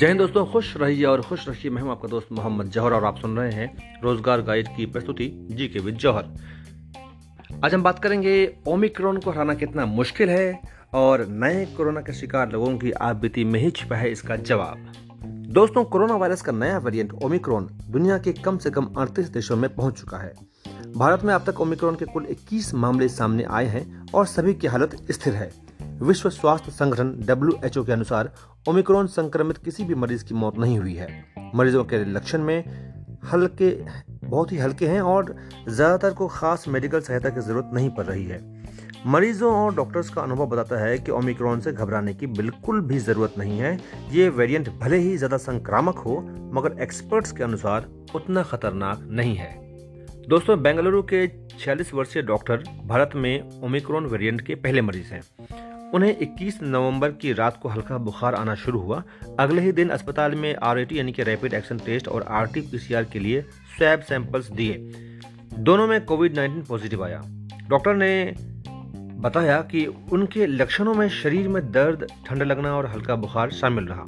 जय हिंद दोस्तों, खुश रहिए और खुश रहिए मैं हूँ आपका दोस्त मोहम्मद जौहर और आप सुन रहे हैं रोज़गार गाइड की प्रस्तुति जी के विद जौहर। आज हम बात करेंगे ओमिक्रॉन को हराना कितना मुश्किल है और नए कोरोना के शिकार लोगों की आप बीती में ही छिपा है इसका जवाब। दोस्तों, कोरोना वायरस का नया वेरिएंट ओमिक्रॉन दुनिया के कम से कम अड़तीस देशों में पहुँच चुका है। भारत में अब तक ओमिक्रॉन के कुल 21 मामले सामने आए हैं और सभी की हालत स्थिर है। विश्व स्वास्थ्य संगठन डब्ल्यूएचओ के अनुसार ओमिक्रॉन संक्रमित किसी भी मरीज़ की मौत नहीं हुई है। मरीजों के लक्षण में हल्के, बहुत ही हल्के हैं और ज़्यादातर को खास मेडिकल सहायता की ज़रूरत नहीं पड़ रही है। मरीजों और डॉक्टर्स का अनुभव बताता है कि ओमिक्रॉन से घबराने की बिल्कुल भी ज़रूरत नहीं है। ये वेरिएंट भले ही ज़्यादा संक्रामक हो, मगर एक्सपर्ट्स के अनुसार उतना खतरनाक नहीं है। दोस्तों, बेंगलुरु के 46 वर्षीय डॉक्टर भारत में ओमिक्रॉन वेरिएंट के पहले मरीज़ हैं। उन्हें 21 नवंबर की रात को हल्का बुखार आना शुरू हुआ। अगले ही दिन अस्पताल में आर यानी कि रैपिड एक्शन टेस्ट और आरटीपीसीआर के लिए स्वैब सैंपल्स दिए। दोनों में कोविड 19 पॉजिटिव आया। डॉक्टर ने बताया कि उनके लक्षणों में शरीर में दर्द, ठंड लगना और हल्का बुखार शामिल रहा।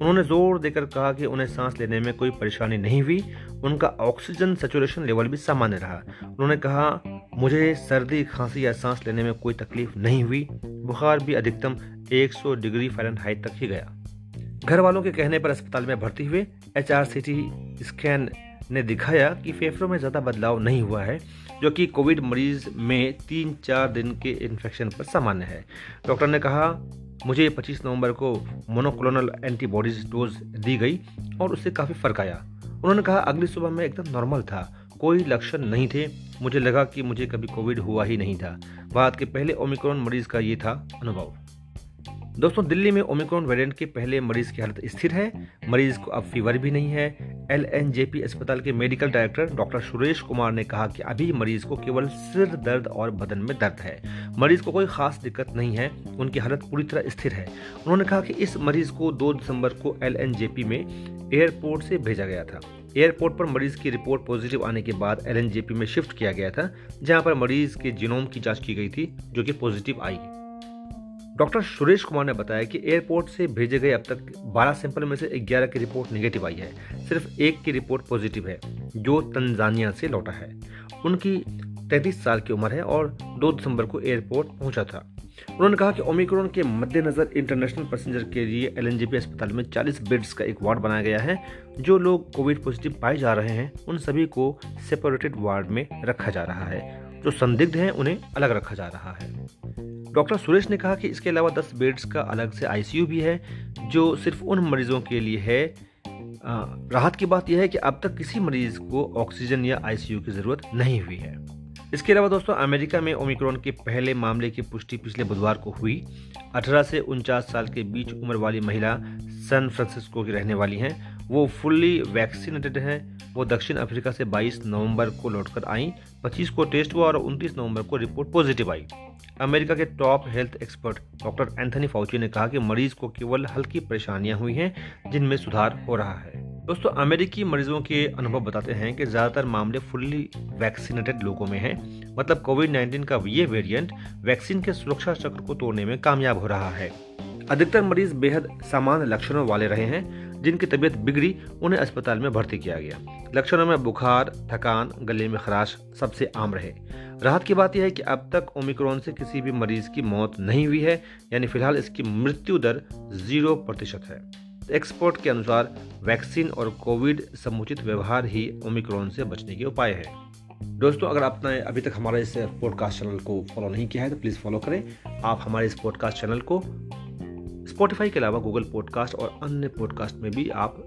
उन्होंने ज़ोर देकर कहा कि उन्हें सांस लेने में कोई परेशानी नहीं हुई। उनका ऑक्सीजन सेचुरेशन लेवल भी सामान्य रहा। उन्होंने कहा, मुझे सर्दी, खांसी या सांस लेने में कोई तकलीफ़ नहीं हुई। बुखार भी अधिकतम 100 डिग्री फ़ारेनहाइट तक ही गया। घर वालों के कहने पर अस्पताल में भर्ती हुए एच स्कैन ने दिखाया कि फेफड़ों में ज़्यादा बदलाव नहीं हुआ है, जो कि कोविड मरीज़ में तीन चार दिन के इन्फेक्शन पर सामान्य है। डॉक्टर ने कहा, मुझे 25 नवंबर को मोनोक्लोनल एंटीबॉडीज डोज दी गई और उससे काफ़ी फ़र्क आया। उन्होंने कहा, अगली सुबह मैं एकदम नॉर्मल था कोई लक्षण नहीं थे। मुझे लगा कि मुझे कभी कोविड हुआ ही नहीं था। भारत के पहले ओमिक्रॉन मरीज़ का ये था अनुभव। दोस्तों, दिल्ली में ओमिक्रॉन वेरिएंट के पहले मरीज़ की हालत स्थिर है। मरीज़ को अब फीवर भी नहीं है। एल अस्पताल के medical director doctor Suresh Kumar ने कहा कि अभी मरीज़ को केवल सिर दर्द और बदन में दर्द है। मरीज़ को कोई खास दिक्कत नहीं है, उनकी हालत पूरी तरह स्थिर है। उन्होंने कहा कि इस मरीज़ को 2 दिसंबर को एल में एयरपोर्ट से भेजा गया था। एयरपोर्ट पर मरीज़ की रिपोर्ट पॉजिटिव आने के बाद एलएनजेपी में शिफ्ट किया गया था, जहाँ पर मरीज़ के जीनोम की जाँच की गई थी, जो कि पॉजिटिव आई। डॉक्टर सुरेश कुमार ने बताया कि एयरपोर्ट से भेजे गए अब तक 12 सैंपल में से 11 की रिपोर्ट नेगेटिव आई है, सिर्फ़ एक की रिपोर्ट पॉजिटिव है, जो तंजानिया से लौटा है। उनकी 33 साल की उम्र है और 2 दिसंबर को एयरपोर्ट पहुँचा था। उन्होंने कहा कि ओमिक्रॉन के मद्देनजर इंटरनेशनल पैसेंजर के लिए एल अस्पताल में 40 बेड्स का एक वार्ड बनाया गया है, जो लोग कोविड पॉजिटिव पाए जा रहे हैं, उन सभी को सेपरेटेड वार्ड में रखा जा रहा है, जो संदिग्ध हैं, उन्हें अलग रखा जा रहा है। डॉक्टर सुरेश ने कहा कि इसके अलावा 10 बेड्स का अलग से आईसीयू भी है, जो सिर्फ़ उन मरीजों के लिए है। राहत की बात यह है कि अब तक किसी मरीज़ को ऑक्सीजन या आईसीयू की ज़रूरत नहीं हुई है। इसके अलावा दोस्तों, अमेरिका में ओमिक्रॉन के पहले मामले की पुष्टि पिछले बुधवार को हुई। 18 से उनचास साल के बीच उम्र वाली महिला सैन फ्रांसिस्को की रहने वाली हैं। वो फुल्ली वैक्सीनेटेड हैं। वो दक्षिण अफ्रीका से 22 नवंबर को लौटकर आई 25 को टेस्ट हुआ और 29 नवंबर को रिपोर्ट पॉजिटिव आई। अमेरिका के top health expert doctor Anthony Fauci ने कहा कि मरीज़ को केवल हल्की परेशानियाँ हुई हैं, जिनमें सुधार हो रहा है। दोस्तों, अमेरिकी मरीजों के अनुभव बताते हैं कि ज़्यादातर मामले फुल्ली वैक्सीनेटेड लोगों में हैं। मतलब कोविड 19 का ये वेरिएंट वैक्सीन के सुरक्षा चक्र को तोड़ने में कामयाब हो रहा है। अधिकतर मरीज़ बेहद सामान्य लक्षणों वाले रहे हैं, जिनकी तबीयत बिगड़ी, उन्हें अस्पताल में भर्ती किया गया। लक्षणों में बुखार, थकान, गले में खराश सबसे आम रहे। राहत की बात यह है कि अब तक ओमिक्रॉन से किसी भी मरीज़ की मौत नहीं हुई है, यानी फ़िलहाल इसकी मृत्यु दर ज़ीरो प्रतिशत है। एक्सपर्ट के अनुसार वैक्सीन और कोविड समुचित व्यवहार ही ओमिक्रॉन से बचने के उपाय है। दोस्तों, अगर आपने अभी तक हमारे इस पॉडकास्ट चैनल को फॉलो नहीं किया है तो प्लीज़ फॉलो करें। आप हमारे इस पॉडकास्ट चैनल को स्पॉटिफाई के अलावा गूगल पॉडकास्ट और अन्य पॉडकास्ट में भी आप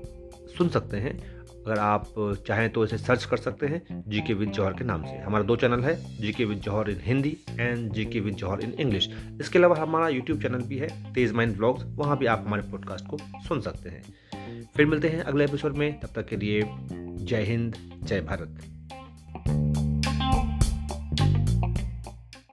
सुन सकते हैं। अगर आप चाहें तो इसे सर्च कर सकते हैं जी के विद जौहर के नाम से। हमारा दो चैनल है G K with Jauhar in Hindi and G K with Jauhar in English. इसके अलावा हमारा यूट्यूब चैनल भी है, तेज माइंड ब्लॉग्स, वहाँ भी आप हमारे पॉडकास्ट को सुन सकते हैं। फिर मिलते हैं अगले एपिसोड में, तब तक के लिए जय हिंद, जय भारत।